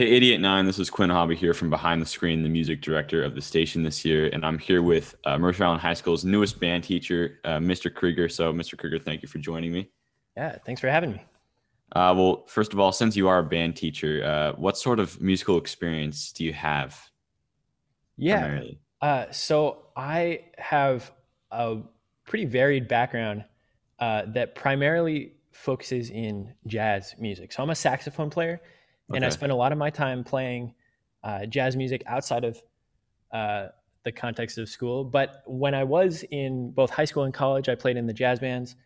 Hey, 889, this is Quinn Hobby here from Behind the Screen, the music director of the station this year. And I'm here with uh, Mercer Island High School's newest band teacher, uh, Mr. Krieger. So, Mr. Krieger, thank you for joining me. Yeah, thanks for having me. Uh, well, first of all, since you are a band teacher, uh, what sort of musical experience do you have? Yeah. Uh, so, I have a pretty varied background uh, that primarily focuses in jazz music. So, I'm a saxophone player and I spent a lot of my time playing uh, jazz music outside of uh, the context of school. But when I was in both high school and college, I played in the jazz bands.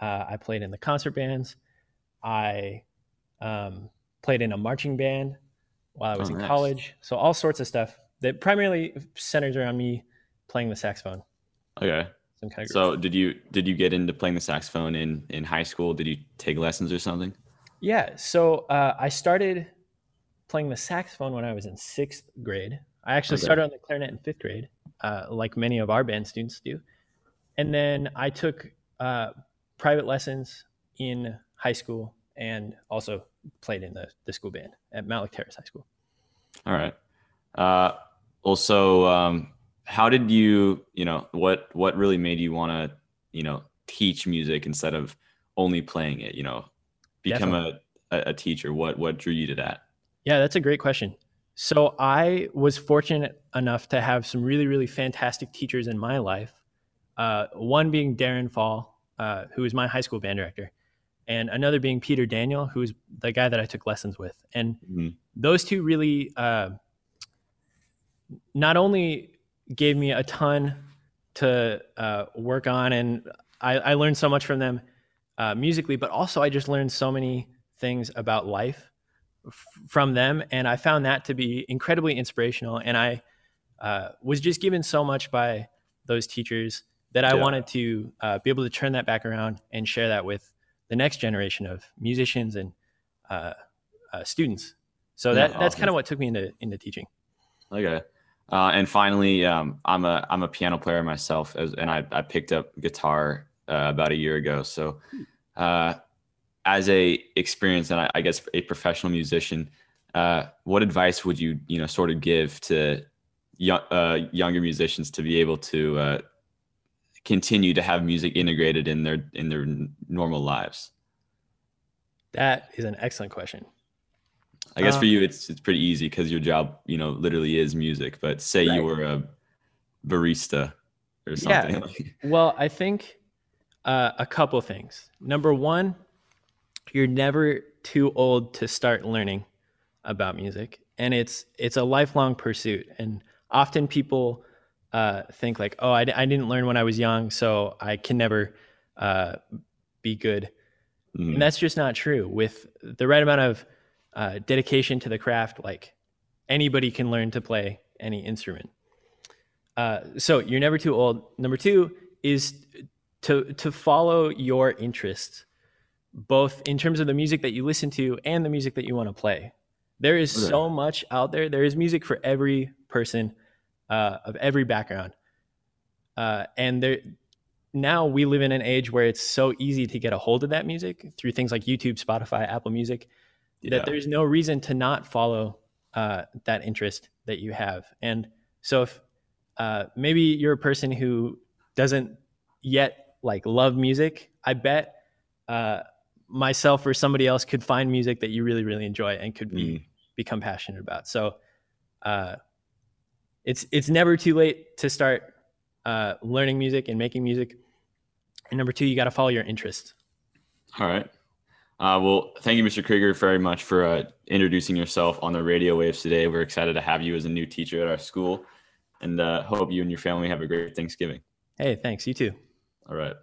Uh, I played in the concert bands. I um, played in a marching band while I was oh, in nice. college. So all sorts of stuff that primarily centers around me playing the saxophone. Okay. Kind of so did you did you get into playing the saxophone in in high school? Did you take lessons or something? Yeah. So uh, I started playing the saxophone when I was in sixth grade. I actually okay. started on the clarinet in fifth grade, uh, like many of our band students do. And then I took uh, private lessons in high school and also played in the, the school band at Mountlake Terrace High School. All right. Uh, also, um, how did you, you know, what what really made you want to, you know, teach music instead of only playing it? You know, become a, a teacher? What what drew you to that? Yeah, that's a great question. So I was fortunate enough to have some really really fantastic teachers in my life. Uh, one being Darin Faul, uh, who was my high school band director, and another being Peter Daniel, who was the guy that I took lessons with. And mm-hmm. those two really uh, not only gave me a ton to uh, work on, and I, I learned so much from them uh, musically, but also I just learned so many things about life f- from them, and I found that to be incredibly inspirational. And I uh, was just given so much by those teachers that I yeah. wanted to uh, be able to turn that back around and share that with the next generation of musicians and uh, uh, students. So yeah, that awesome. that's kind of what took me into into teaching. Okay. Uh, and finally, um, I'm a I'm a piano player myself, as, and I, I picked up guitar uh, about a year ago. So, uh, as a experienced and I, I guess a professional musician, uh, what advice would you you know sort of give to young, uh, younger musicians to be able to uh, continue to have music integrated in their in their normal lives? That is an excellent question. I guess for you, it's it's pretty easy because your job, you know, literally is music. But say right. you were a barista or something. Yeah. well, I think uh, a couple things. Number one, you're never too old to start learning about music, and it's it's a lifelong pursuit. And often people uh, think like, "Oh, I, I didn't learn when I was young, so I can never uh, be good." Mm-hmm. And that's just not true. With the right amount of uh, dedication to the craft, like anybody can learn to play any instrument. Uh, so you're never too old. Number two is to to follow your interests, both in terms of the music that you listen to and the music that you want to play. There is okay. so much out there. There is music for every person uh, of every background, uh, and there. Now we live in an age where it's so easy to get a hold of that music through things like YouTube, Spotify, Apple Music, yeah. that there's no reason to not follow uh, that interest that you have. And so if uh, maybe you're a person who doesn't yet like love music, I bet uh, myself or somebody else could find music that you really really enjoy and could be mm. become passionate about. So uh, it's it's never too late to start uh, learning music and making music. And number two, you got to follow your interests. All right. Uh, well, thank you, Mr. Krieger, very much for uh, introducing yourself on the radio waves today. We're excited to have you as a new teacher at our school, and uh, hope you and your family have a great Thanksgiving. Hey, thanks. You too. All right.